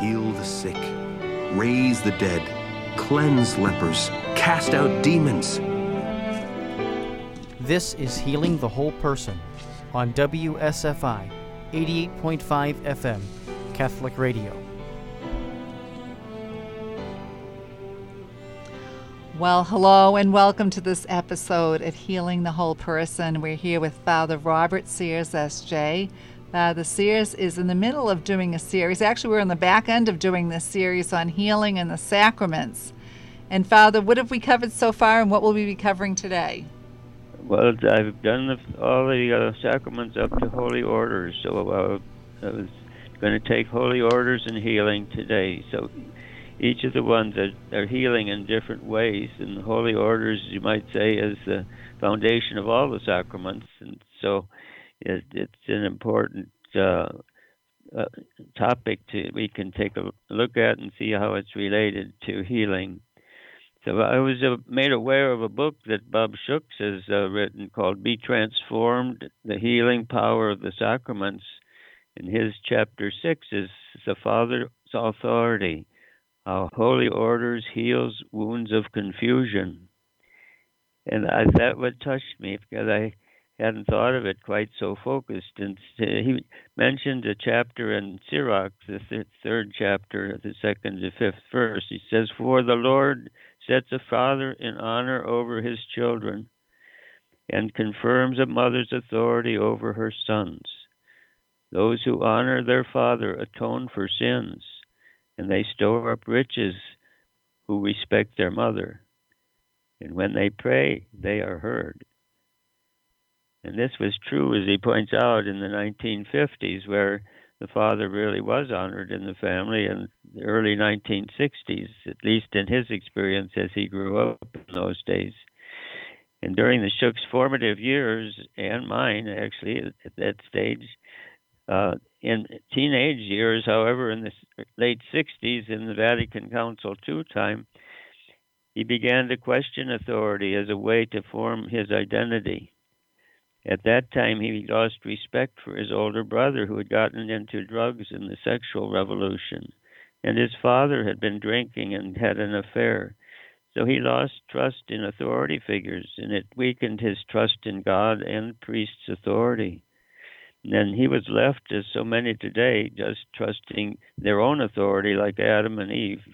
heal the sick, raise the dead, cleanse lepers, cast out demons. This is Healing the Whole Person on WSFI 88.5 FM, Catholic Radio. Well, hello and welcome to this episode of Healing the Whole Person. We're here with Father Robert Sears, S.J. Uh, the Sears is in the middle of doing a series. Actually, we're in the back end of doing this series on healing and the sacraments. And Father, what have we covered so far, and what will we be covering today? Well, I've done the, all the uh, sacraments up to holy orders, so uh, I was going to take holy orders and healing today. So each of the ones are, are healing in different ways, and holy orders, you might say, is the foundation of all the sacraments, and so it, it's an important uh, uh, topic to we can take a look at and see how it's related to healing. So I was uh, made aware of a book that Bob Schuchts has uh, written called "Be Transformed: The Healing Power of the Sacraments." And his chapter six is the Father's authority how holy orders heals wounds of confusion. And I, that what touched me because I hadn't thought of it quite so focused. And he mentioned a chapter in Sirach, the th- third chapter, the second to fifth verse. He says, For the Lord sets a father in honor over his children and confirms a mother's authority over her sons. Those who honor their father atone for sins and they store up riches who respect their mother. And when they pray, they are heard. And this was true, as he points out, in the 1950s, where the father really was honored in the family, and the early 1960s, at least in his experience as he grew up in those days. And during the Schuchts' formative years, and mine actually at that stage, uh, in teenage years, however, in the late 60s, in the Vatican Council II time, he began to question authority as a way to form his identity. At that time, he lost respect for his older brother, who had gotten into drugs in the sexual revolution, and his father had been drinking and had an affair. So he lost trust in authority figures, and it weakened his trust in God and priest's authority. And he was left, as so many today, just trusting their own authority, like Adam and Eve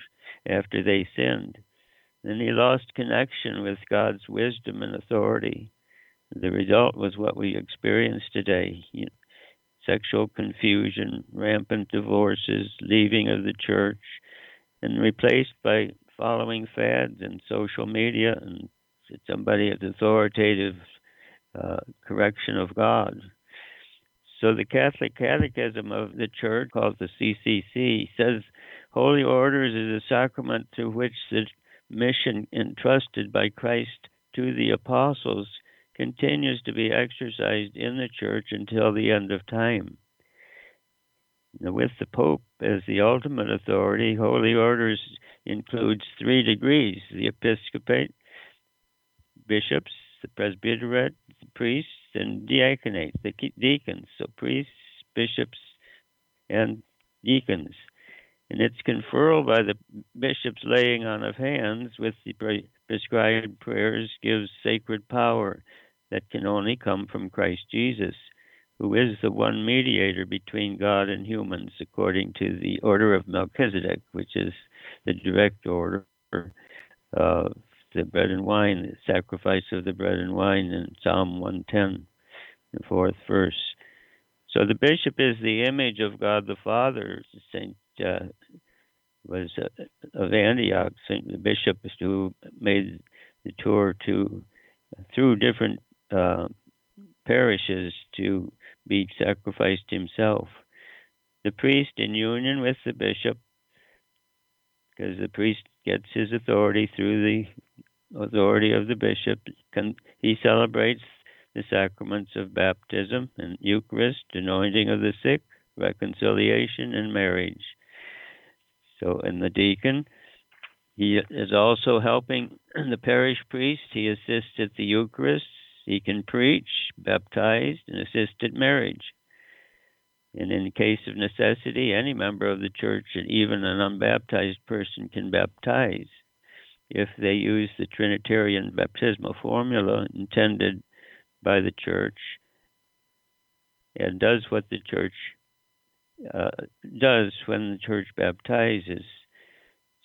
after they sinned. Then he lost connection with God's wisdom and authority. The result was what we experience today you know, sexual confusion, rampant divorces, leaving of the church, and replaced by following fads and social media and somebody's authoritative uh, correction of God. So the Catholic Catechism of the Church, called the CCC, says Holy Orders is a sacrament through which the mission entrusted by Christ to the apostles continues to be exercised in the Church until the end of time. With the Pope as the ultimate authority, Holy Orders includes three degrees the episcopate, bishops, the presbyterate, the priests, and diaconate, the deacons, so priests, bishops, and deacons. And it's conferred by the bishop's laying on of hands with the prescribed prayers gives sacred power that can only come from Christ Jesus, who is the one mediator between God and humans, according to the order of Melchizedek, which is the direct order of the bread and wine, the sacrifice of the bread and wine in Psalm 110, the fourth verse. So the bishop is the image of God the Father. Saint uh, was uh, of Antioch, Saint the bishop who made the tour to through different uh, parishes to be sacrificed himself. The priest, in union with the bishop, because the priest gets his authority through the authority of the bishop. He celebrates the sacraments of baptism and Eucharist, anointing of the sick, reconciliation, and marriage. So, in the deacon, he is also helping the parish priest. He assists at the Eucharist. He can preach, baptize, and assist at marriage. And in case of necessity, any member of the church and even an unbaptized person can baptize if they use the Trinitarian baptismal formula intended by the church and does what the church uh, does when the church baptizes.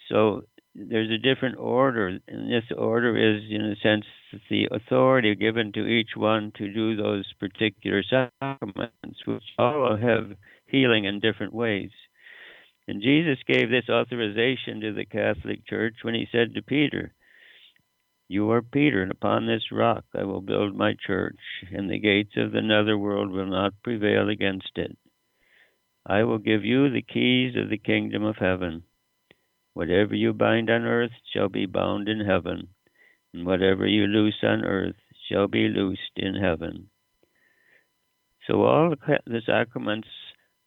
So there's a different order, and this order is, in a sense, the authority given to each one to do those particular sacraments, which all have healing in different ways. And Jesus gave this authorization to the Catholic Church when he said to Peter, You are Peter, and upon this rock I will build my church, and the gates of the netherworld will not prevail against it. I will give you the keys of the kingdom of heaven. Whatever you bind on earth shall be bound in heaven, and whatever you loose on earth shall be loosed in heaven. So all the sacraments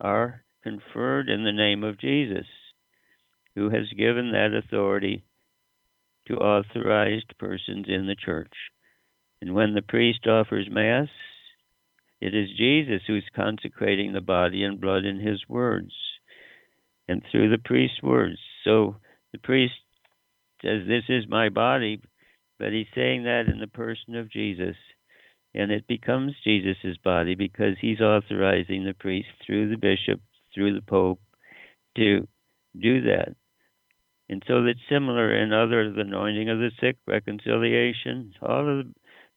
are conferred in the name of Jesus, who has given that authority to authorized persons in the church. And when the priest offers Mass, it is Jesus who's consecrating the body and blood in his words and through the priest's words. So the priest says, This is my body, but he's saying that in the person of Jesus. And it becomes Jesus' body because he's authorizing the priest through the bishop, through the pope, to do that. And so that's similar in other the anointing of the sick, reconciliation, all of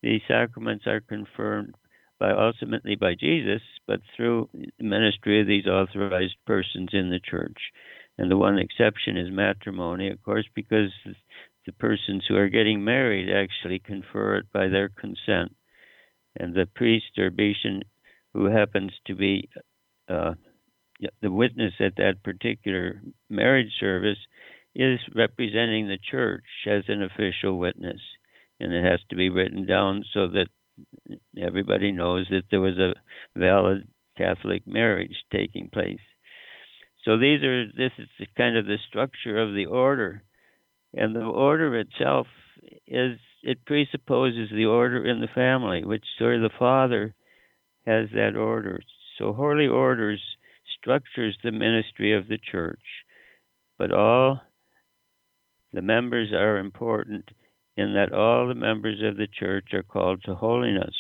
the sacraments are confirmed by ultimately by Jesus, but through the ministry of these authorized persons in the church. And the one exception is matrimony, of course, because the persons who are getting married actually confer it by their consent. And the priest or bishop who happens to be uh, the witness at that particular marriage service is representing the church as an official witness. And it has to be written down so that everybody knows that there was a valid Catholic marriage taking place. So these are this is kind of the structure of the order, and the order itself is it presupposes the order in the family, which sort of the father has that order. So holy orders structures the ministry of the church, but all the members are important in that all the members of the church are called to holiness.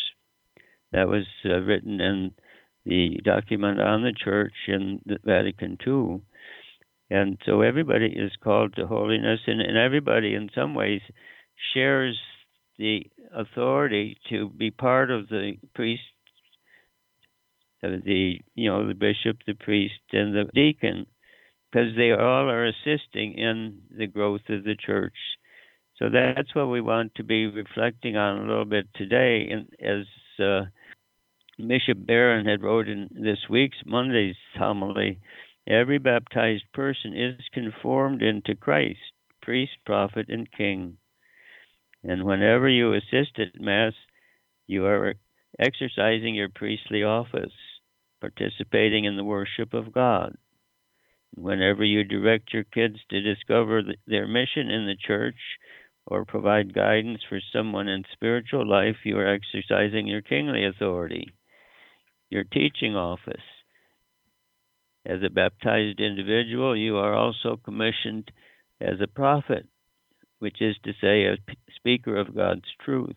That was uh, written in the document on the church in the Vatican II. And so everybody is called to holiness, and, and everybody, in some ways, shares the authority to be part of the priest, uh, the you know the bishop, the priest, and the deacon, because they all are assisting in the growth of the church. So that's what we want to be reflecting on a little bit today, and as uh, Bishop Barron had wrote in this week's Monday's homily, every baptized person is conformed into Christ, priest, prophet, and king. And whenever you assist at Mass, you are exercising your priestly office, participating in the worship of God. Whenever you direct your kids to discover their mission in the church or provide guidance for someone in spiritual life, you are exercising your kingly authority your teaching office. As a baptized individual, you are also commissioned as a prophet, which is to say, a speaker of God's truth.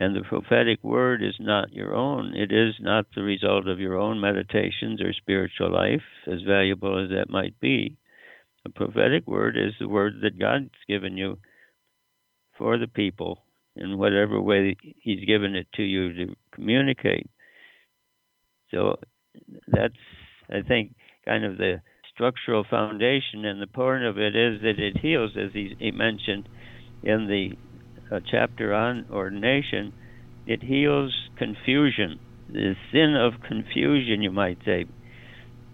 And the prophetic word is not your own. It is not the result of your own meditations or spiritual life, as valuable as that might be. A prophetic word is the word that God's given you for the people in whatever way He's given it to you to communicate. So that's, I think, kind of the structural foundation, and the point of it is that it heals, as he, he mentioned in the uh, chapter on ordination. It heals confusion, the sin of confusion, you might say,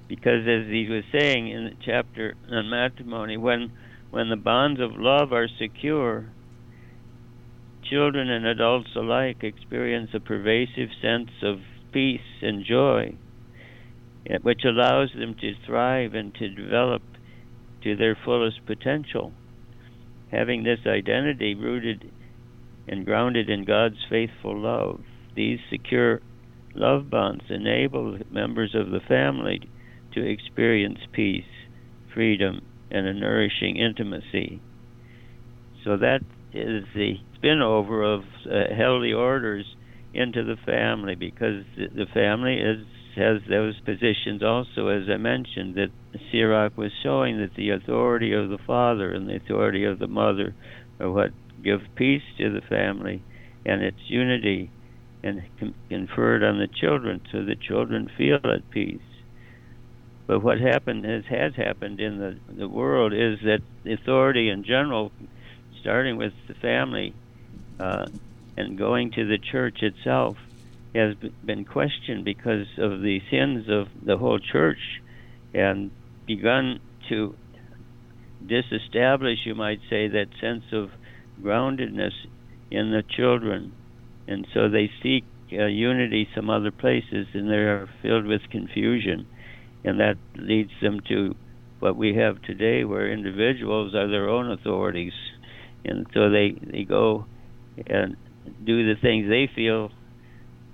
because as he was saying in the chapter on matrimony, when when the bonds of love are secure, children and adults alike experience a pervasive sense of peace and joy, which allows them to thrive and to develop to their fullest potential. Having this identity rooted and grounded in God's faithful love, these secure love bonds enable members of the family to experience peace, freedom, and a nourishing intimacy. So that is the spin-over of uh, healthy orders into the family because the family is has those positions also, as I mentioned, that Sirach was showing that the authority of the father and the authority of the mother are what give peace to the family and its unity and confer it on the children so the children feel at peace. But what happened has, has happened in the, the world is that authority in general, starting with the family uh, and going to the church itself, has been questioned because of the sins of the whole church and begun to disestablish, you might say, that sense of groundedness in the children. And so they seek uh, unity some other places and they're filled with confusion. And that leads them to what we have today, where individuals are their own authorities. And so they, they go and do the things they feel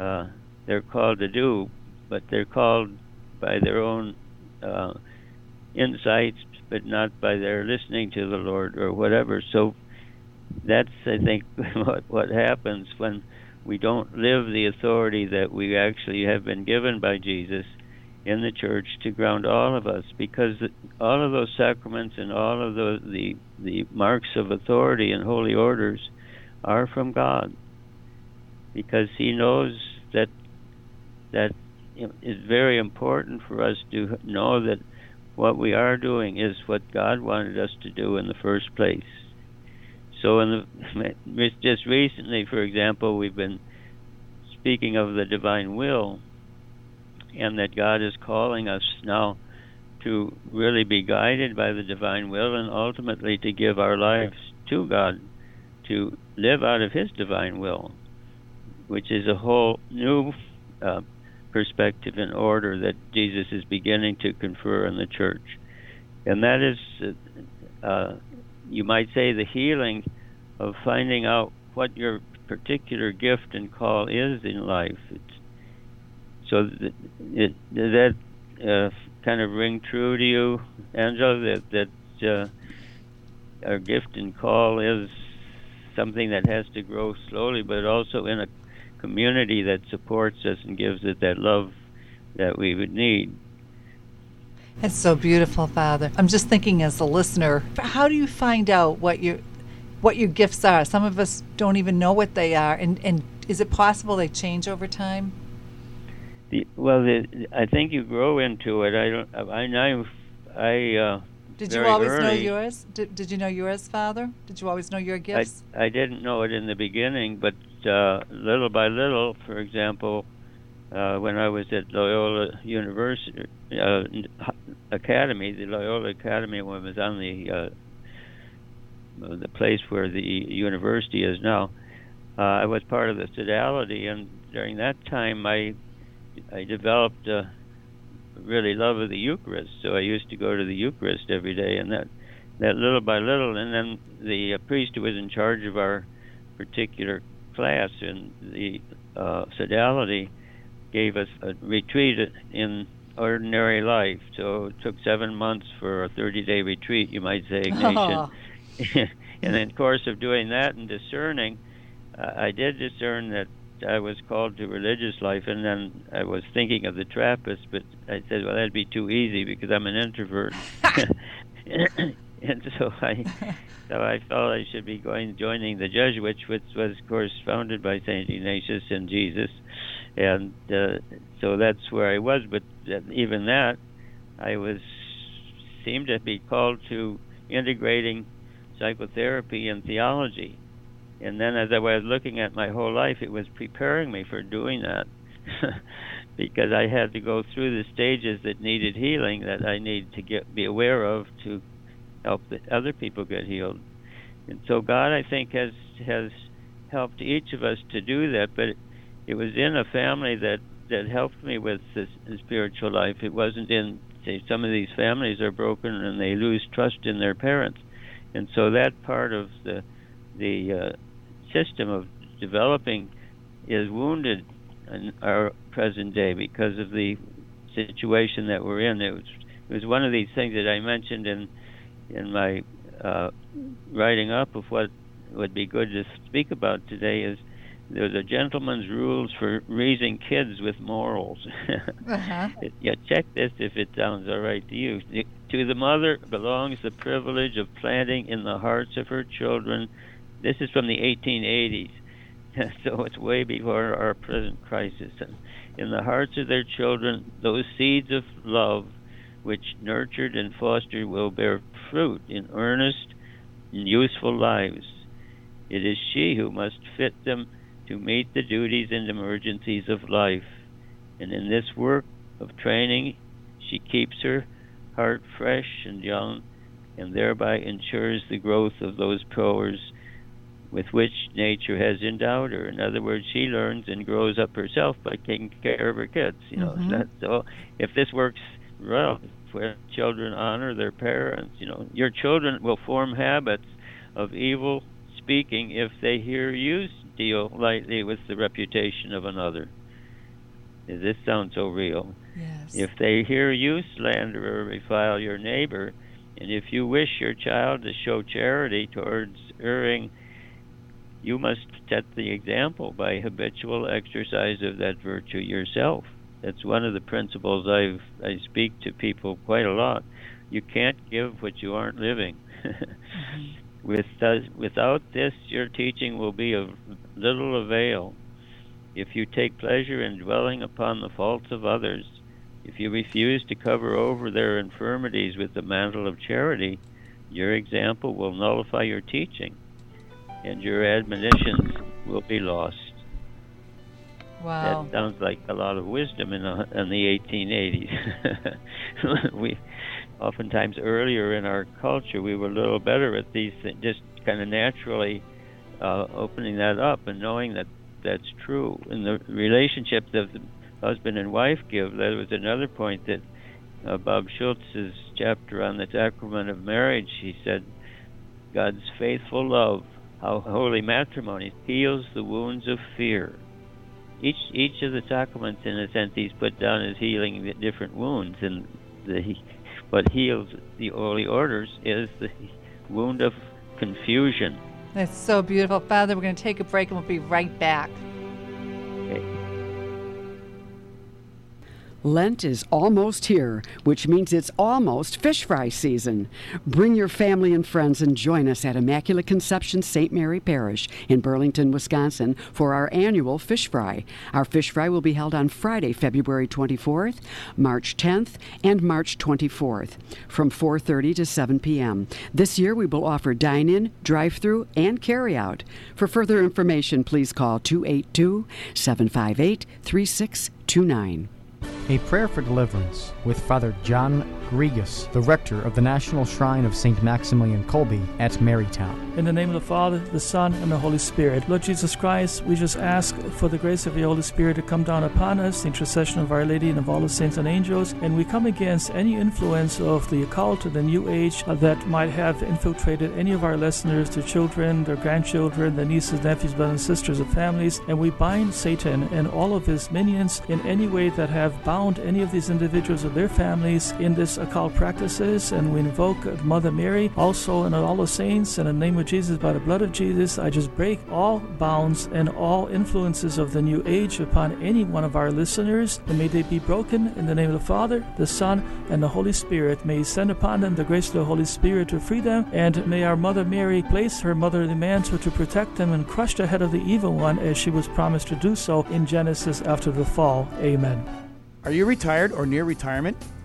uh, they're called to do, but they're called by their own uh, insights, but not by their listening to the Lord or whatever. So that's, I think, what what happens when we don't live the authority that we actually have been given by Jesus in the church to ground all of us, because all of those sacraments and all of the the, the marks of authority and holy orders are from God because he knows that that it's very important for us to know that what we are doing is what God wanted us to do in the first place. So, in the just recently, for example, we've been speaking of the divine will, and that God is calling us now to really be guided by the divine will, and ultimately to give our lives to God, to live out of His divine will which is a whole new uh, perspective and order that Jesus is beginning to confer on the church. And that is, uh, uh, you might say, the healing of finding out what your particular gift and call is in life. It's, so it, does that uh, kind of ring true to you, Angela, that, that uh, our gift and call is something that has to grow slowly, but also in a community that supports us and gives it that love that we would need. It's so beautiful, Father. I'm just thinking as a listener, how do you find out what your what your gifts are? Some of us don't even know what they are, and and is it possible they change over time? The, well, the, I think you grow into it. I don't. I know. I. Uh, did you always early, know yours? Did, did you know yours, Father? Did you always know your gifts? I, I didn't know it in the beginning, but uh, little by little, for example, uh, when I was at Loyola University uh, Academy, the Loyola Academy when was on the uh, the place where the university is now, uh, I was part of the sodality, and during that time, I I developed a really love of the Eucharist. So I used to go to the Eucharist every day, and that that little by little, and then the uh, priest who was in charge of our particular class in the uh, sodality gave us a retreat in ordinary life. So it took seven months for a 30-day retreat, you might say, Ignatian. and in the course of doing that and discerning, uh, I did discern that I was called to religious life, and then I was thinking of the Trappist, but I said, well, that'd be too easy because I'm an introvert. and so I so I felt I should be going joining the Jesuits, which was of course founded by Saint Ignatius and Jesus, and uh, so that's where I was. But even that, I was seemed to be called to integrating psychotherapy and theology, and then as I was looking at my whole life, it was preparing me for doing that. because I had to go through the stages that needed healing that I need to get be aware of to help other people get healed. And so God, I think, has has helped each of us to do that. But it was in a family that that helped me with the, the spiritual life. It wasn't in say some of these families are broken and they lose trust in their parents, and so that part of the the uh, system of developing is wounded in our present day because of the situation that we're in. It was it was one of these things that I mentioned in in my uh, writing up of what would be good to speak about today is there's a gentleman's rules for raising kids with morals. Uh-huh. yeah, check this if it sounds all right to you. To the mother belongs the privilege of planting in the hearts of her children. This is from the 1880s, so it's way before our present crisis. And In the hearts of their children, those seeds of love which nurtured and fostered will bear fruit in earnest and useful lives. It is she who must fit them to meet the duties and emergencies of life. And in this work of training, she keeps her heart fresh and young, and thereby ensures the growth of those powers with which nature has endowed her. In other words, she learns and grows up herself by taking care of her kids. You know, Mhm. That- so if this works well, where children honor their parents, you know, your children will form habits of evil speaking if they hear you deal lightly with the reputation of another. Does This sounds so real. Yes. If they hear you slander or revile your neighbor, and if you wish your child to show charity towards erring, you must set the example by habitual exercise of that virtue yourself. That's one of the principles I've I speak to people quite a lot. You can't give what you aren't living. Mm-hmm. With uh, without this, your teaching will be of little avail. If you take pleasure in dwelling upon the faults of others, if you refuse to cover over their infirmities with the mantle of charity, your example will nullify your teaching, and your admonitions will be lost. wow. That sounds like a lot of wisdom in the, in the 1880s. we oftentimes earlier in our culture we were a little better at these things, just kind of naturally uh, opening that up and knowing that that's true. In the relationship that the husband and wife give, that was another point that uh, Bob Schuchts's chapter on the sacrament of marriage, he said, God's faithful love, how holy matrimony heals the wounds of fear. Each each of the sacraments, in a sense, he's put down as healing the different wounds, and the what heals the holy orders is the wound of confusion. That's so beautiful. Father, we're going to take a break and we'll be right back. Lent is almost here, which means it's almost fish fry season. Bring your family and friends and join us at Immaculate Conception St. Mary Parish in Burlington, Wisconsin for our annual fish fry. Our fish fry will be held on Friday, February 24th, March 10th, and March 24th from 4:30 to 7 p.m. This year we will offer dine-in, drive-through, and carry-out. For further information, please call 282-758-3629. A prayer for deliverance with Father John Grigus, the rector of the National Shrine of St. Maximilian Kolbe at Marytown. In the name of the Father, the Son, and the Holy Spirit. Lord Jesus Christ, we just ask for the grace of the Holy Spirit to come down upon us, the intercession of Our Lady and of all the saints and angels, and we come against any influence of the occult or the New Age uh, that might have infiltrated any of our listeners, their children, their grandchildren, their nieces, nephews, brothers, and sisters, and families, and we bind Satan and all of his minions in any way that have bound any of these individuals or their families in this occult practices, and we invoke Mother Mary also and all the saints in the name of Jesus, by the blood of Jesus, I just break all bounds and all influences of the New Age upon any one of our listeners, and may they be broken in the name of the Father, the Son, and the Holy Spirit. May He send upon them the grace of the Holy Spirit to free them, and may our Mother Mary place her motherly mantle to protect them and crush the head of the evil one as she was promised to do so in Genesis after the fall. Amen. Are you retired or near retirement?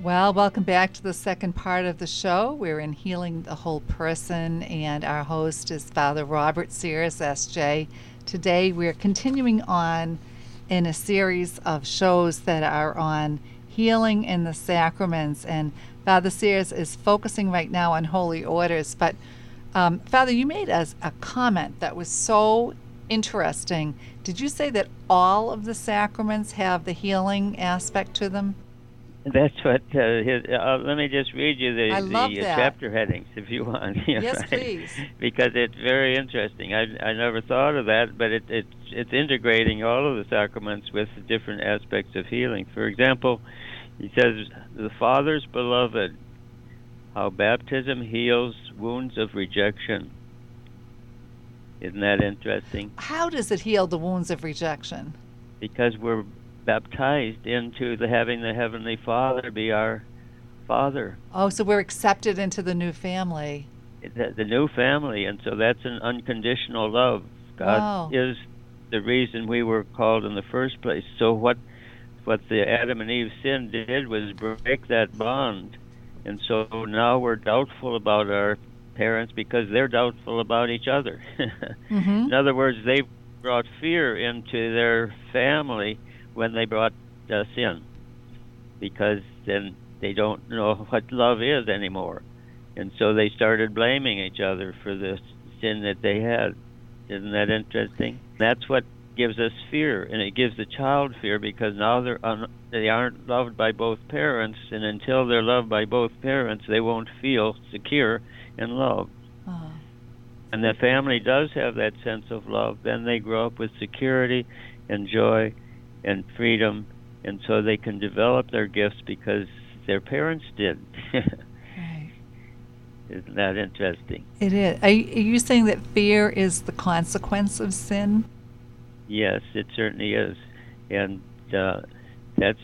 Well, welcome back to the second part of the show. We're in Healing the Whole Person, and our host is Father Robert Sears, SJ. Today, we're continuing on in a series of shows that are on healing in the sacraments. And Father Sears is focusing right now on holy orders. But um, Father, you made us a comment that was so interesting. Did you say that all of the sacraments have the healing aspect to them? That's what. Uh, his, uh, let me just read you the, the uh, chapter headings if you want. Yes, right. please. Because it's very interesting. I I never thought of that, but it, it's it's integrating all of the sacraments with the different aspects of healing. For example, he says the Father's beloved, how baptism heals wounds of rejection. Isn't that interesting? How does it heal the wounds of rejection? because we're baptized into the having the heavenly father be our father Oh, so we're accepted into the new family. the, the new family and so that's an unconditional love god Wow. is the reason we were called in the first place so what what the adam and eve sin did was break that bond and so now we're doubtful about our parents because they're doubtful about each other Mm-hmm. In other words, they brought fear into their family when they brought uh, sin, because then they don't know what love is anymore, and so they started blaming each other for the sin that they had. Isn't that interesting? That's what gives us fear, and it gives the child fear because now they're un- they aren't loved by both parents, and until they're loved by both parents, they won't feel secure and loved Oh, and the family does have that sense of love, then they grow up with security and joy and freedom, and so they can develop their gifts because their parents did. right. Isn't that interesting? It is. Are you, are you saying that fear is the consequence of sin? Yes, it certainly is. And uh, that's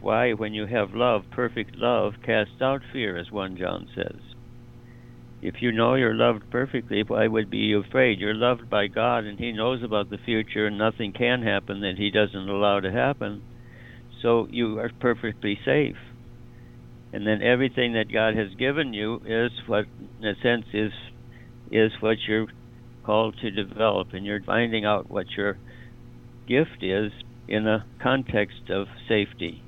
why when you have love, perfect love casts out fear, as 1 John says. If you know you're loved perfectly, why would be you afraid? You're loved by God, and He knows about the future, and nothing can happen that He doesn't allow to happen. So you are perfectly safe. And then everything that God has given you is what, in a sense, is is what you're called to develop, and you're finding out what your gift is in a context of safety.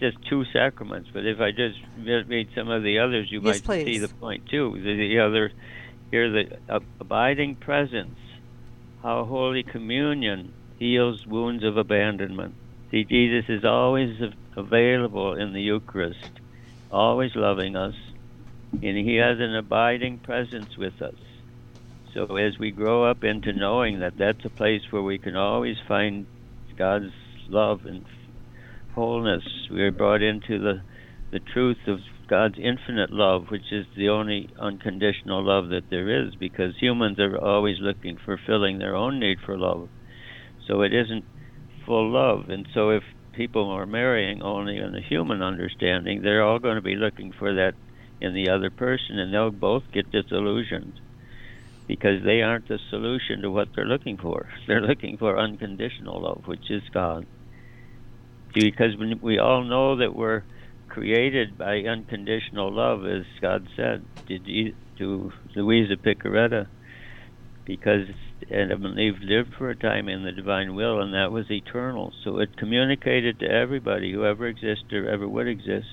Just two sacraments, but if I just read some of the others, you Yes, might see the point too. The, the other, here, the uh, abiding presence, how Holy Communion heals wounds of abandonment. See, Jesus is always available in the Eucharist, always loving us, and He has an abiding presence with us. So as we grow up into knowing that that's a place where we can always find God's love and wholeness, we are brought into the the truth of God's infinite love, which is the only unconditional love that there is, because humans are always looking for filling their own need for love. So it isn't full love, and so if people are marrying only in the human understanding, they're all going to be looking for that in the other person, and they'll both get disillusioned because they aren't the solution to what they're looking for. They're looking for unconditional love, which is God. Because we all know that we're created by unconditional love, as God said to Luisa Piccarreta, because Adam and Eve lived for a time in the divine will, and that was eternal. So it communicated to everybody, who ever existed or ever would exist.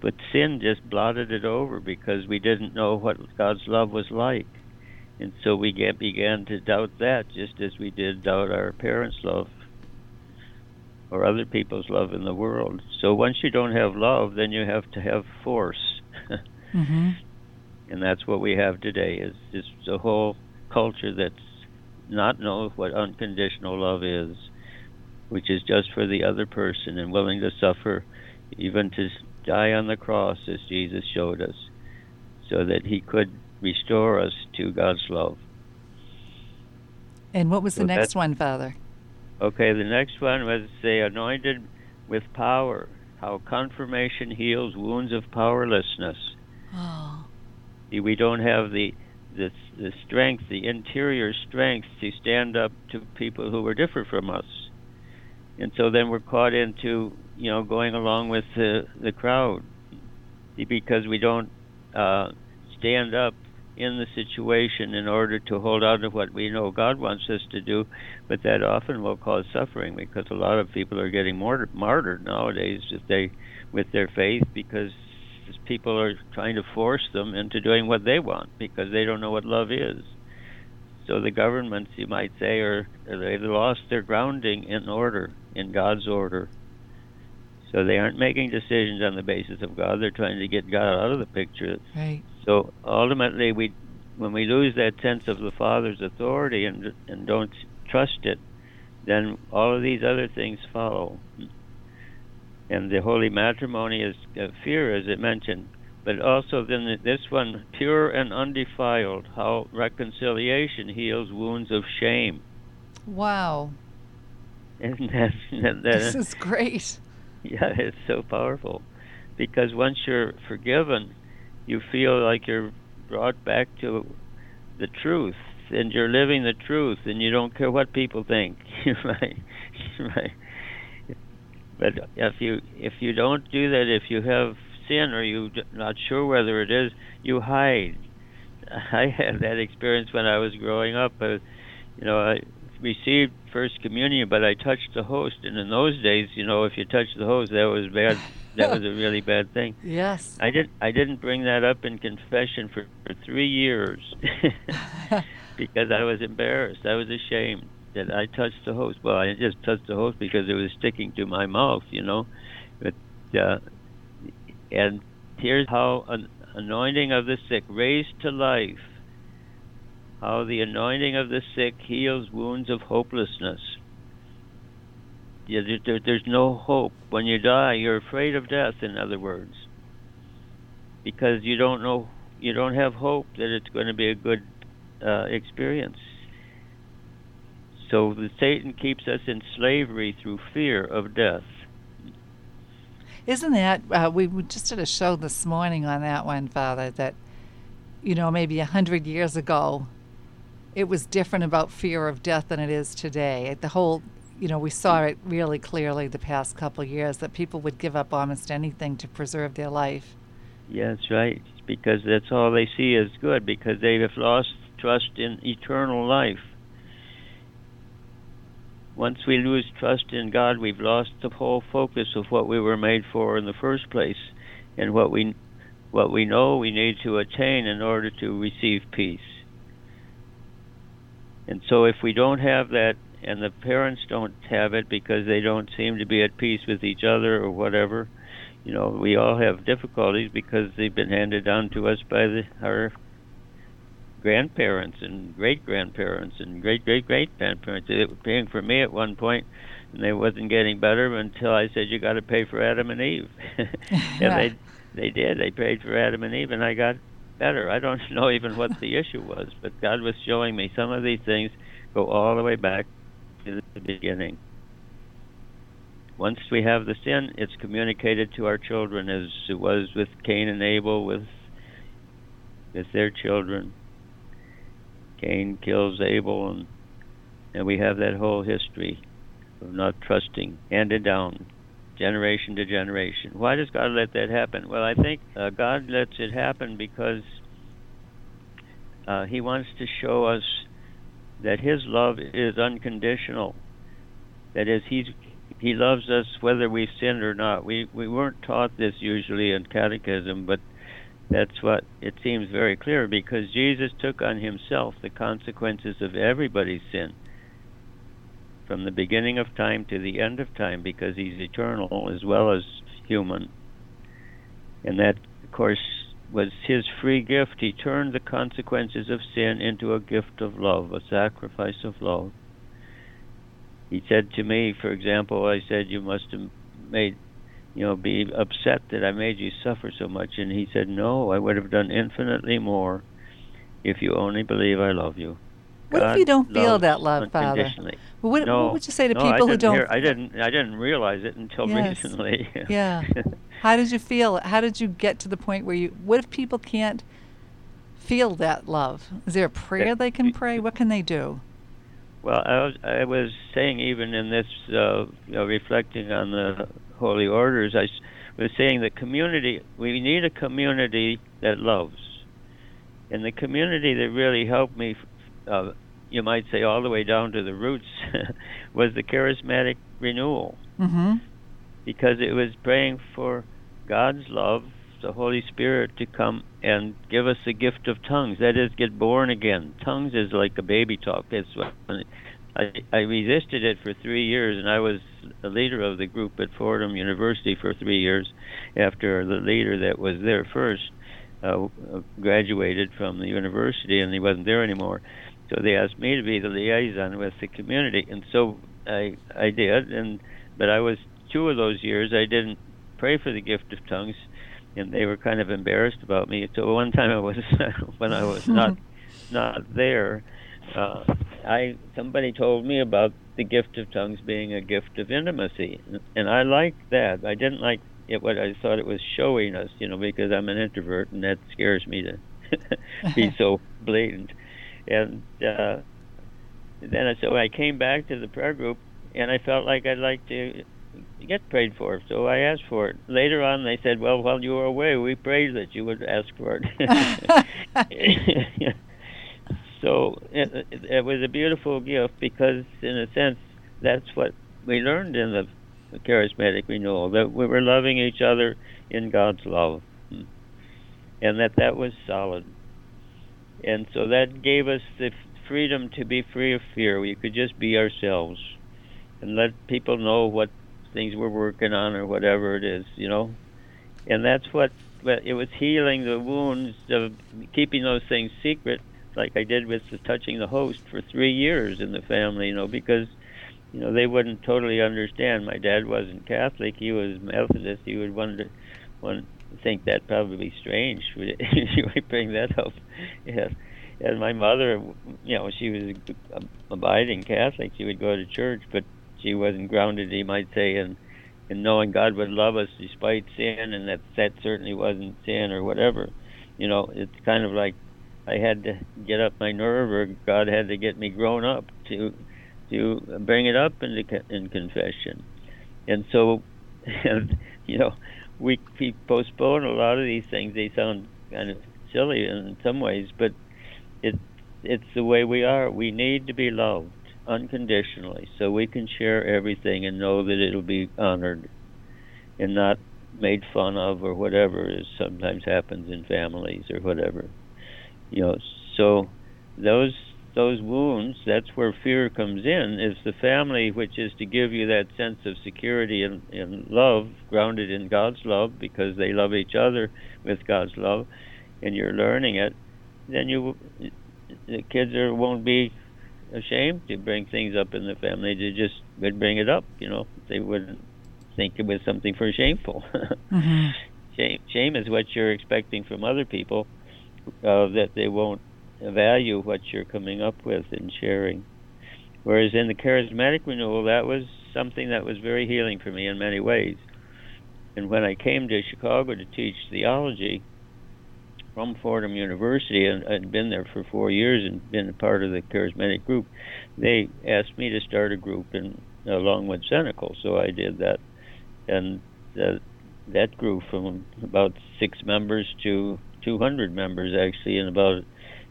But sin just blotted it over because we didn't know what God's love was like. And so we get, began to doubt that just as we did doubt our parents' love or other people's love in the world. So once you don't have love, then you have to have force. Mm-hmm. and that's what we have today is just a whole culture that's not knows what unconditional love is, which is just for the other person and willing to suffer even to die on the cross as Jesus showed us so that he could restore us to God's love. And what was the next one, Father? Okay, the next one was say anointed with power, how confirmation heals wounds of powerlessness. Oh, we don't have the, the the strength, the interior strength to stand up to people who are different from us, and so then we're caught into you know going along with the the crowd. Because we don't uh, stand up in the situation in order to hold on to what we know God wants us to do, but that often will cause suffering because a lot of people are getting martyred, martyred nowadays if they with their faith because people are trying to force them into doing what they want because they don't know what love is. So the governments, you might say, are they've lost their grounding in order, in God's order. So they aren't making decisions on the basis of God. They're trying to get God out of the picture. Right. So ultimately, we, when we lose that sense of the Father's authority and and don't trust it, then all of these other things follow and the holy matrimony is uh, fear, as it mentioned. But also then this one, pure and undefiled, how reconciliation heals wounds of shame. Wow. Isn't that, that, that this is great. Yeah, it's so powerful. Because once you're forgiven, you feel like you're brought back to the truth and you're living the truth and you don't care what people think. right? right. But if you if you don't do that, if you have sin or you're not sure whether it is, you hide. I had that experience when I was growing up. Uh, you know, I received first communion, but I touched the host, and in those days, you know, if you touched the host, that was bad. that was a really bad thing. Yes. I didn't. I didn't bring that up in confession for, for three years because I was embarrassed. I was ashamed that I touched the host. Well, I just touched the host because it was sticking to my mouth, you know. But uh, and here's how an anointing of the sick raised to life. How the anointing of the sick heals wounds of hopelessness. Yeah, there, there's no hope. When you die, you're afraid of death. In other words, because you don't know, you don't have hope that it's going to be a good uh, experience. So the Satan keeps us in slavery through fear of death. Isn't that uh, we just did a show this morning on that one, Father? That you know maybe a hundred years ago, it was different about fear of death than it is today. The whole, you know, we saw it really clearly the past couple years that people would give up almost anything to preserve their life. That's right. Because that's all they see as good. Because they have lost trust in eternal life once we lose trust in God, we've lost the whole focus of what we were made for in the first place, and what we what we know we need to attain in order to receive peace. And so, if we don't have that, and the parents don't have it because they don't seem to be at peace with each other or whatever, you know, we all have difficulties because they've been handed down to us by the, our grandparents and great grandparents and great great great grandparents. They were paying for me at one point, and they wasn't getting better until I said you got to pay for Adam and Eve, and they they did. They paid for Adam and Eve, and I got better. I don't know even what the issue was, but God was showing me some of these things go all the way back to the beginning. Once we have the sin, it's communicated to our children as it was with Cain and Abel, with with their children. Cain kills Abel, and and we have that whole history of not trusting, handed down, generation to generation. Why does God let that happen? Well, I think uh, God lets it happen because uh, He wants to show us that His love is unconditional. That is, He's He loves us whether we sin or not. We we weren't taught this usually in catechism, but that's what it seems very clear because Jesus took on himself the consequences of everybody's sin from the beginning of time to the end of time because he's eternal as well as human. And that, of course, was his free gift. He turned the consequences of sin into a gift of love, a sacrifice of love. He said to me, for example, I said, You must have made you know, be upset that I made you suffer so much. And he said, No, I would have done infinitely more if you only believe I love you. What God if you don't feel that love Father? What, no, what, would you say to no, people who don't? Hear, I didn't. I didn't realize it until yes. recently. yeah. How did you feel? How did you get to the point where you? What if people can't feel that love? Is there a prayer they can pray? What can they do? Well, I was I was saying even in this, uh, you know, reflecting on the holy orders, I, was saying that community, we need a community that loves. And the community that really helped me, uh, you might say, all the way down to the roots, was the charismatic renewal. Mm-hmm. Because it was praying for God's love, the Holy Spirit, to come and give us the gift of tongues. That is, get born again. Tongues is like a baby talk. That's what I, I resisted it for three years, and I was a leader of the group at Fordham University for three years after the leader that was there first uh, graduated from the university and he wasn't there anymore. So they asked me to be the liaison with the community, and so I I did. And but I was two of those years I didn't pray for the gift of tongues, and they were kind of embarrassed about me. So one time I was when I was not not there uh, I somebody told me about the gift of tongues being a gift of intimacy, and I liked that. I didn't like it what I thought it was showing us, you know, because I'm an introvert and that scares me to be so blatant. And uh, then so I came back to the prayer group, and I felt like I'd like to get prayed for. So I asked for it. Later on, they said, "Well, while you were away, we prayed that you would ask for it." so it, it, was a beautiful gift because, in a sense, that's what we learned in the charismatic renewal that we were loving each other in God's love, and that that was solid. And so that gave us the freedom to be free of fear. We could just be ourselves and let people know what things we're working on or whatever it is, you know. And that's what but it was healing the wounds of keeping those things secret like I did with the touching the host for three years in the family, you know, because you know they wouldn't totally understand. My dad wasn't Catholic; he was Methodist. He would wonder, one think that probably strange. you might bring that up, yeah. And my mother, you know, she was abiding Catholic. She would go to church, but she wasn't grounded, you might say, in in knowing God would love us despite sin, and that that certainly wasn't sin or whatever. You know, it's kind of like I had to get up my nerve, or God had to get me grown up to to bring it up in in confession. And so, and, you know, we, we postpone a lot of these things. They sound kind of silly in some ways, but it it's the way we are. We need to be loved unconditionally, so we can share everything and know that it'll be honored and not made fun of or whatever is sometimes happens in families or whatever you know so those those wounds that's where fear comes in is the family which is to give you that sense of security and, and love grounded in god's love because they love each other with god's love and you're learning it then you the kids are won't be ashamed to bring things up in the family they just would bring it up you know they wouldn't think it was something for shameful mm-hmm. shame shame is what you're expecting from other people uh, that they won't value what you're coming up with and sharing. Whereas in the charismatic renewal, that was something that was very healing for me in many ways. And when I came to Chicago to teach theology from Fordham University, and I'd been there for four years and been a part of the charismatic group, they asked me to start a group in, along with Cenacle, so I did that. And uh, that grew from about six members to 200 members actually in about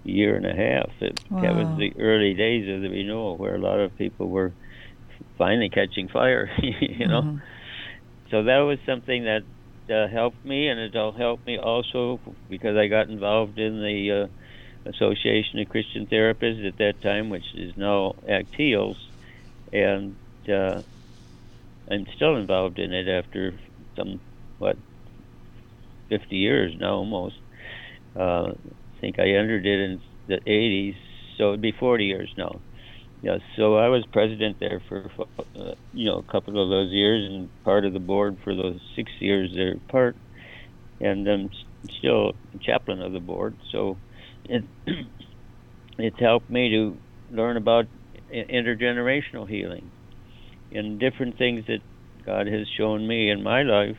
year and a half. It, wow. That was the early days of the renewal where a lot of people were finally catching fire, you know. Mm-hmm. So that was something that uh, helped me, and it'll help me also because I got involved in the uh, Association of Christian Therapists at that time, which is now ACTHeals, and uh, I'm still involved in it after some what 50 years now almost. Uh, think I entered it in the 80s, so it'd be 40 years now. Yeah, so I was president there for uh, you know a couple of those years and part of the board for those six years they're part, and I'm still chaplain of the board. So it it's helped me to learn about intergenerational healing and different things that God has shown me in my life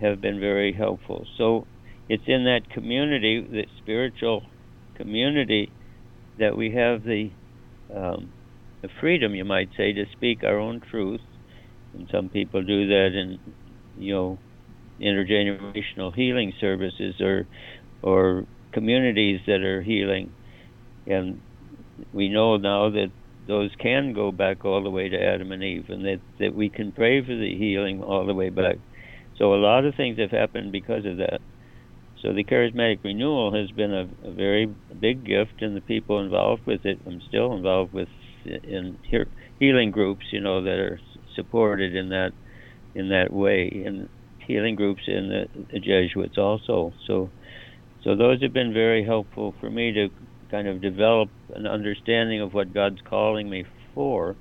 have been very helpful. So it's in that community, that spiritual community, that we have the um, the freedom, you might say, to speak our own truth. And some people do that in, you know, intergenerational healing services or or communities that are healing, and we know now that those can go back all the way to Adam and Eve, and that that we can pray for the healing all the way back. So a lot of things have happened because of that. So the charismatic renewal has been a, a very big gift, and the people involved with it. I'm still involved with in healing groups, you know, that are supported in that in that way, and healing groups in the, the Jesuits also. So, so those have been very helpful for me to kind of develop an understanding of what God's calling me for,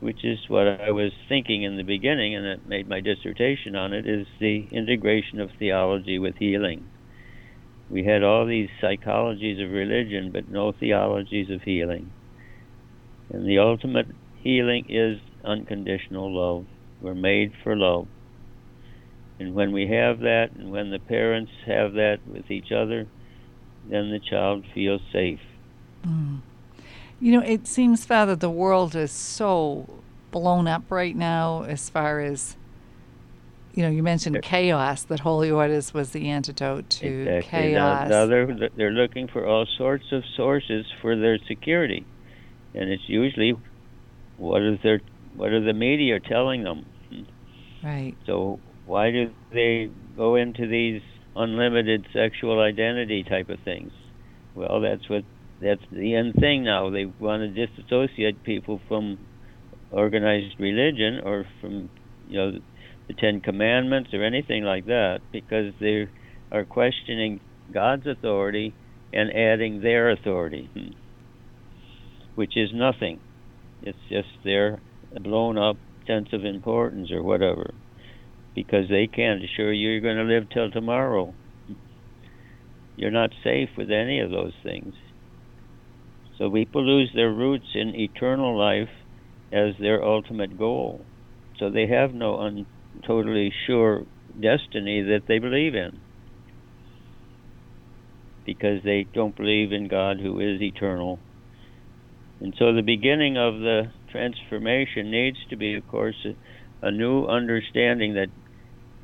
which is what I was thinking in the beginning, and that made my dissertation on it, is the integration of theology with healing. We had all these psychologies of religion, but no theologies of healing. And the ultimate healing is unconditional love. We're made for love. And when we have that, and when the parents have that with each other, then the child feels safe. Mm. You know, it seems, Father, the world is so blown up right now as far as, you know, you mentioned chaos, that Holy Orders was the antidote to exactly. chaos. Now, now they're, they're looking for all sorts of sources for their security. And it's usually what is their what are the media telling them? Right. So why do they go into these unlimited sexual identity type of things? Well, that's what that's the end thing now. They want to disassociate people from organized religion or from you know the Ten Commandments or anything like that because they are questioning God's authority and adding their authority, hmm, which is nothing. It's just their blown up sense of importance or whatever because they can't assure you you're going to live till tomorrow. You're not safe with any of those things. So people lose their roots in eternal life as their ultimate goal. So they have no un- totally sure destiny that they believe in because they don't believe in God who is eternal. And so the beginning of the transformation needs to be, of course, a, a new understanding that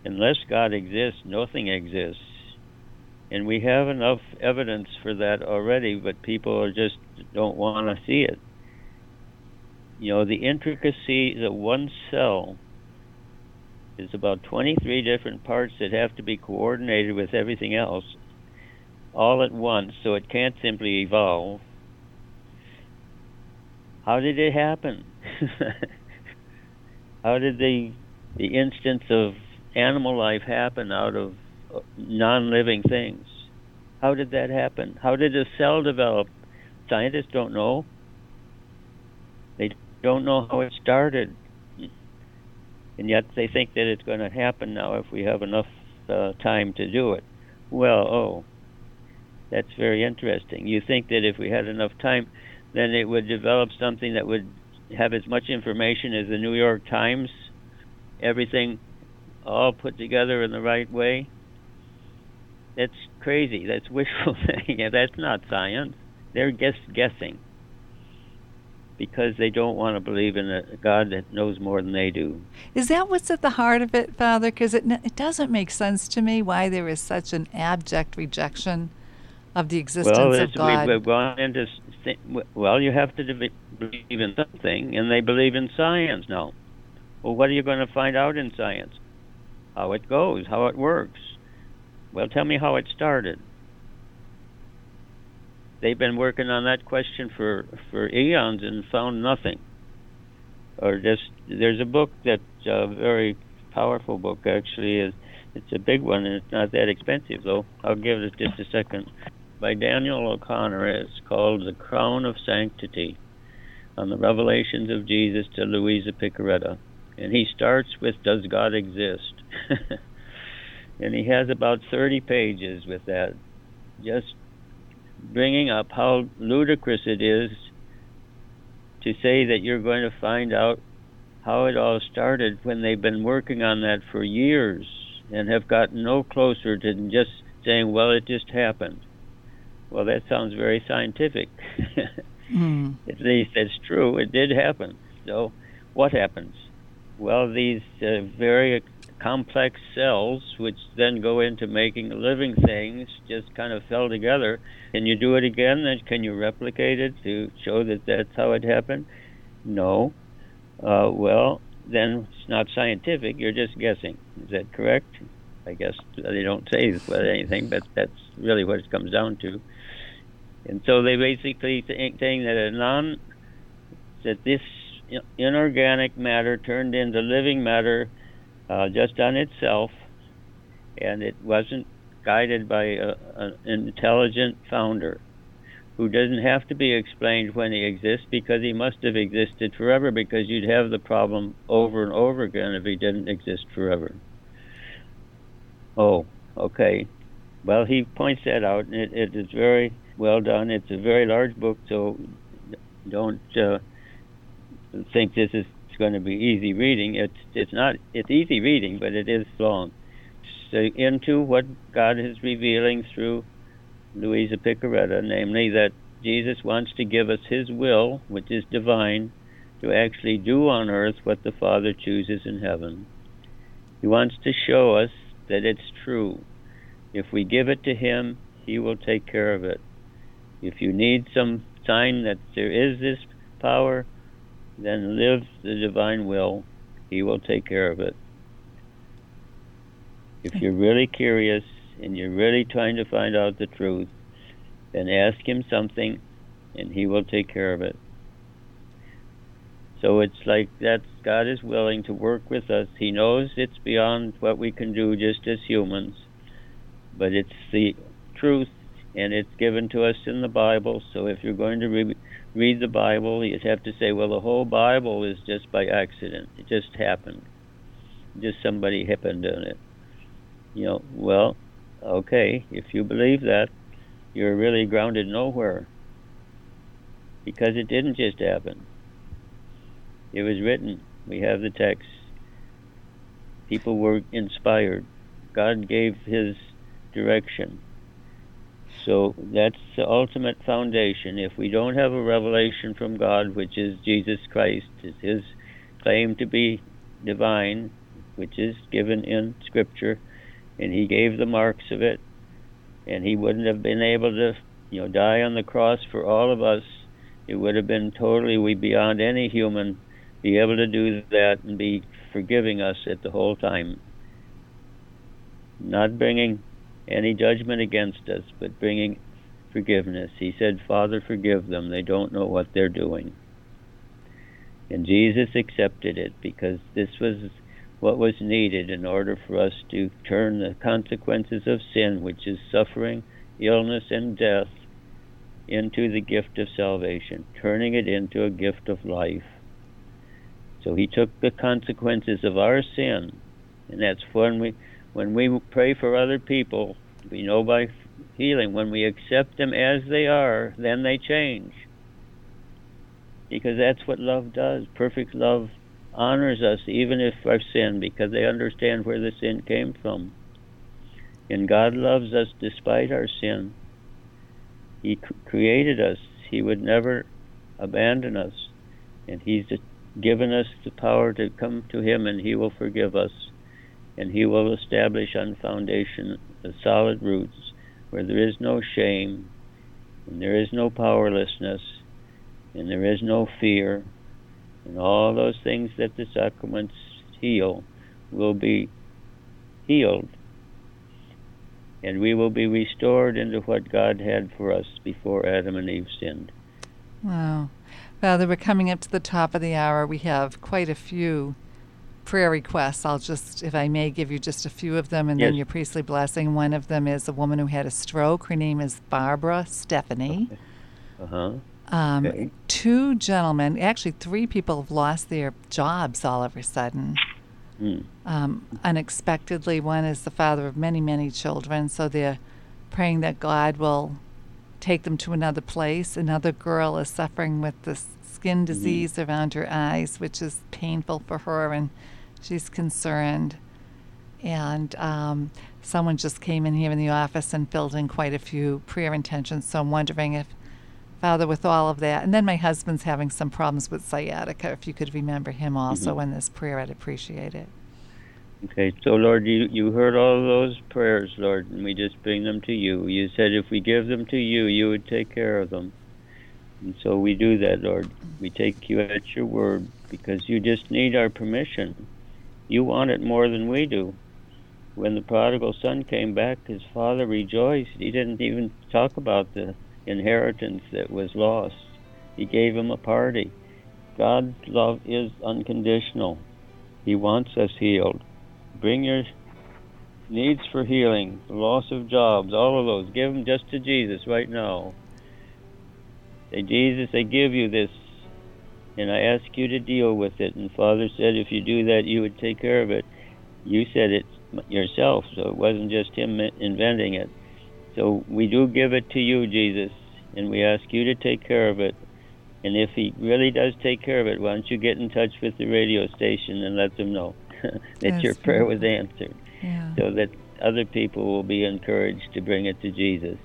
unless God exists, nothing exists. And we have enough evidence for that already, but people just don't want to see it. You know, the intricacies of one cell is about 23 different parts that have to be coordinated with everything else all at once, so it can't simply evolve. How did it happen? How did the the instance of animal life happen out of uh, non-living things? How did that happen? How did a cell develop? Scientists don't know. They don't know how it started. And yet they think that it's going to happen now if we have enough uh, time to do it. Well, oh, that's very interesting. You think that if we had enough time, then it would develop something that would have as much information as the New York Times, everything all put together in the right way. That's crazy. That's wishful thinking. That's not science. They're just guessing because they don't want to believe in a God that knows more than they do. Is that what's at the heart of it, Father? Because it, it doesn't make sense to me why there is such an abject rejection of the existence well, of God. We've gone into well, you have to believe in something, and they believe in science now. Well, what are you going to find out in science? how it goes, how it works. Well, tell me how it started. They've been working on that question for, for eons and found nothing. Or just there's a book that's a uh, very powerful book actually. Is it's a big one and it's not that expensive though. I'll give it just a second. By Daniel O'Connor. It's called The Crown of Sanctity on the revelations of Jesus to Luisa Piccarreta. And he starts with Does God exist? and he has about 30 pages with that, just bringing up how ludicrous it is to say that you're going to find out how it all started when they've been working on that for years and have gotten no closer to just saying, well, it just happened. Well, that sounds very scientific. mm. At least that's true. It did happen. So, what happens? Well, these uh, very complex cells, which then go into making living things, just kind of fell together. Can you do it again? Can you replicate it to show that that's how it happened? No. Uh, well, then it's not scientific. You're just guessing. Is that correct? I guess they don't say anything, but that's really what it comes down to. And so they basically think, saying that a non that this inorganic matter turned into living matter uh, just on itself, and it wasn't guided by an intelligent founder who doesn't have to be explained when he exists because he must have existed forever because you'd have the problem over and over again if he didn't exist forever. Oh, okay. Well, he points that out, and it, it is very well done. It's a very large book, so don't uh, think this is going to be easy reading. It's it's not. It's easy reading, but it is long. So into what God is revealing through Luisa Piccarreta, namely that Jesus wants to give us His will, which is divine, to actually do on earth what the Father chooses in heaven. He wants to show us that it's true. If we give it to Him, He will take care of it. If you need some sign that there is this power, then live the divine will. He will take care of it. If you're really curious and you're really trying to find out the truth, then ask Him something and He will take care of it. So it's like that God is willing to work with us. He knows it's beyond what we can do just as humans, but it's the truth and it's given to us in the Bible. So if you're going to re- read the Bible, you'd have to say, well, the whole Bible is just by accident. It just happened. Just somebody happened on it. You know, well, okay, if you believe that, you're really grounded nowhere. Because it didn't just happen. It was written. We have the text. People were inspired. God gave his direction so that's the ultimate foundation. If we don't have a revelation from God, which is Jesus Christ, is his claim to be divine, which is given in Scripture, and he gave the marks of it, and he wouldn't have been able to, you know, die on the cross for all of us. It would have been totally we beyond any human be able to do that and be forgiving us at the whole time. Not bringing any judgment against us, but bringing forgiveness. He said, Father, forgive them. They don't know what they're doing. And Jesus accepted it because this was what was needed in order for us to turn the consequences of sin, which is suffering, illness, and death, into the gift of salvation, turning it into a gift of life. So he took the consequences of our sin, and that's when we when we pray for other people, we know by healing, when we accept them as they are, then they change. Because that's what love does. Perfect love honors us even if our sin, because they understand where the sin came from. And God loves us despite our sin. He created us. He would never abandon us. And He's given us the power to come to Him and He will forgive us and he will establish on foundation the solid roots where there is no shame, and there is no powerlessness, and there is no fear, and all those things that the sacraments heal will be healed. And we will be restored into what God had for us before Adam and Eve sinned. Wow. Father, we're coming up to the top of the hour. We have quite a few prayer requests. I'll just, if I may, give you just a few of them and yes. then your priestly blessing. One of them is a woman who had a stroke. Her name is Barbara Stephanie. Okay. Uh huh. Um, Okay. Two gentlemen, actually, three people have lost their jobs all of a sudden. Hmm. Um, unexpectedly, one is the father of many, many children, so they're praying that God will take them to another place. Another girl is suffering with this skin disease around her eyes, which is painful for her, and she's concerned. And um, someone just came in here in the office and filled in quite a few prayer intentions. So I'm wondering if, Father, with all of that, and then my husband's having some problems with sciatica. If you could remember him also Mhm. in this prayer, I'd appreciate it. Okay, so Lord, you, you heard all those prayers, Lord, and we just bring them to you. You said if we give them to you, you would take care of them. And so we do that, Lord. We take you at your word because you just need our permission. You want it more than we do. When the prodigal son came back, his father rejoiced. He didn't even talk about the inheritance that was lost. He gave him a party. God's love is unconditional. He wants us healed. Bring your needs for healing, loss of jobs, all of those. Give them just to Jesus right now. Say, Jesus, I give you this, and I ask you to deal with it. And Father said, if you do that, you would take care of it. You said it yourself, so it wasn't just him inventing it. So we do give it to you, Jesus, and we ask you to take care of it. And if he really does take care of it, why don't you get in touch with the radio station and let them know that That's your prayer was answered, Yeah. so that other people will be encouraged to bring it to Jesus.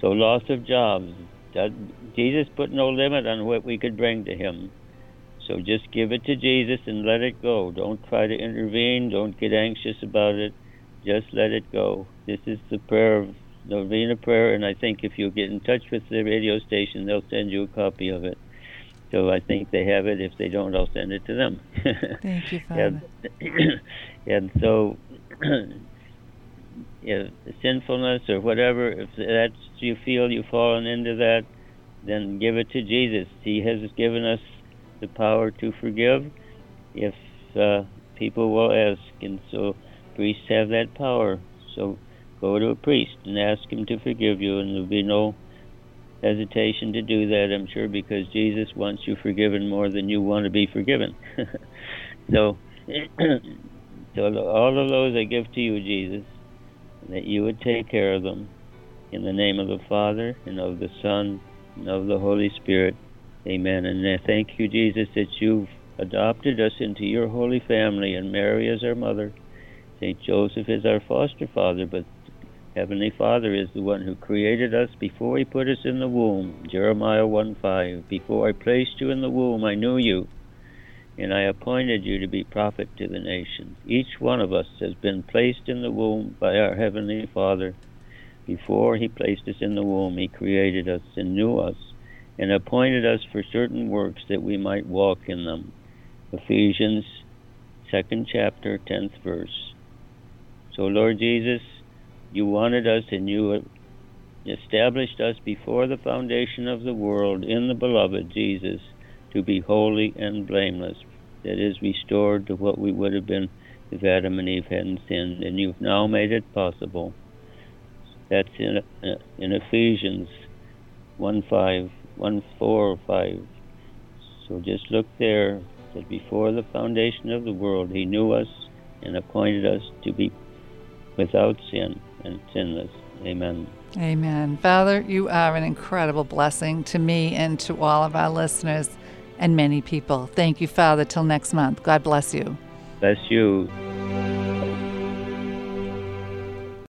So loss of jobs, Jesus put no limit on what we could bring to him. So just give it to Jesus and let it go. Don't try to intervene. Don't get anxious about it. Just let it go. This is the prayer of the novena prayer, and I think if you get in touch with the radio station, they'll send you a copy of it. So I think they have it. If they don't, I'll send it to them. Thank you, Father. and, and so, if sinfulness or whatever, if that's you feel you've fallen into that, then give it to Jesus. He has given us the power to forgive if uh, people will ask, and so priests have that power. So go to a priest and ask him to forgive you, and there'll be no hesitation to do that, I'm sure, because Jesus wants you forgiven more than you want to be forgiven. so, so all of those I give to you, Jesus, that you would take care of them. In the name of the Father, and of the Son, and of the Holy Spirit. Amen. And I thank you, Jesus, that you've adopted us into your holy family, and Mary is our mother. St. Joseph is our foster father, but Heavenly Father is the one who created us before he put us in the womb. Jeremiah 1 5. Before I placed you in the womb, I knew you, and I appointed you to be prophet to the nations. Each one of us has been placed in the womb by our Heavenly Father. Before he placed us in the womb, he created us and knew us, and appointed us for certain works that we might walk in them. Ephesians 2nd chapter, 10th verse. So, Lord Jesus, you wanted us and you established us before the foundation of the world in the beloved Jesus to be holy and blameless. That is, restored to what we would have been if Adam and Eve hadn't sinned, and you've now made it possible. That's in, uh, in Ephesians 1 5, 1 4 5. So just look there that before the foundation of the world, He knew us and appointed us to be without sin and sinless. Amen. Amen. Father, you are an incredible blessing to me and to all of our listeners and many people. Thank you, Father. Till next month. God bless you. Bless you.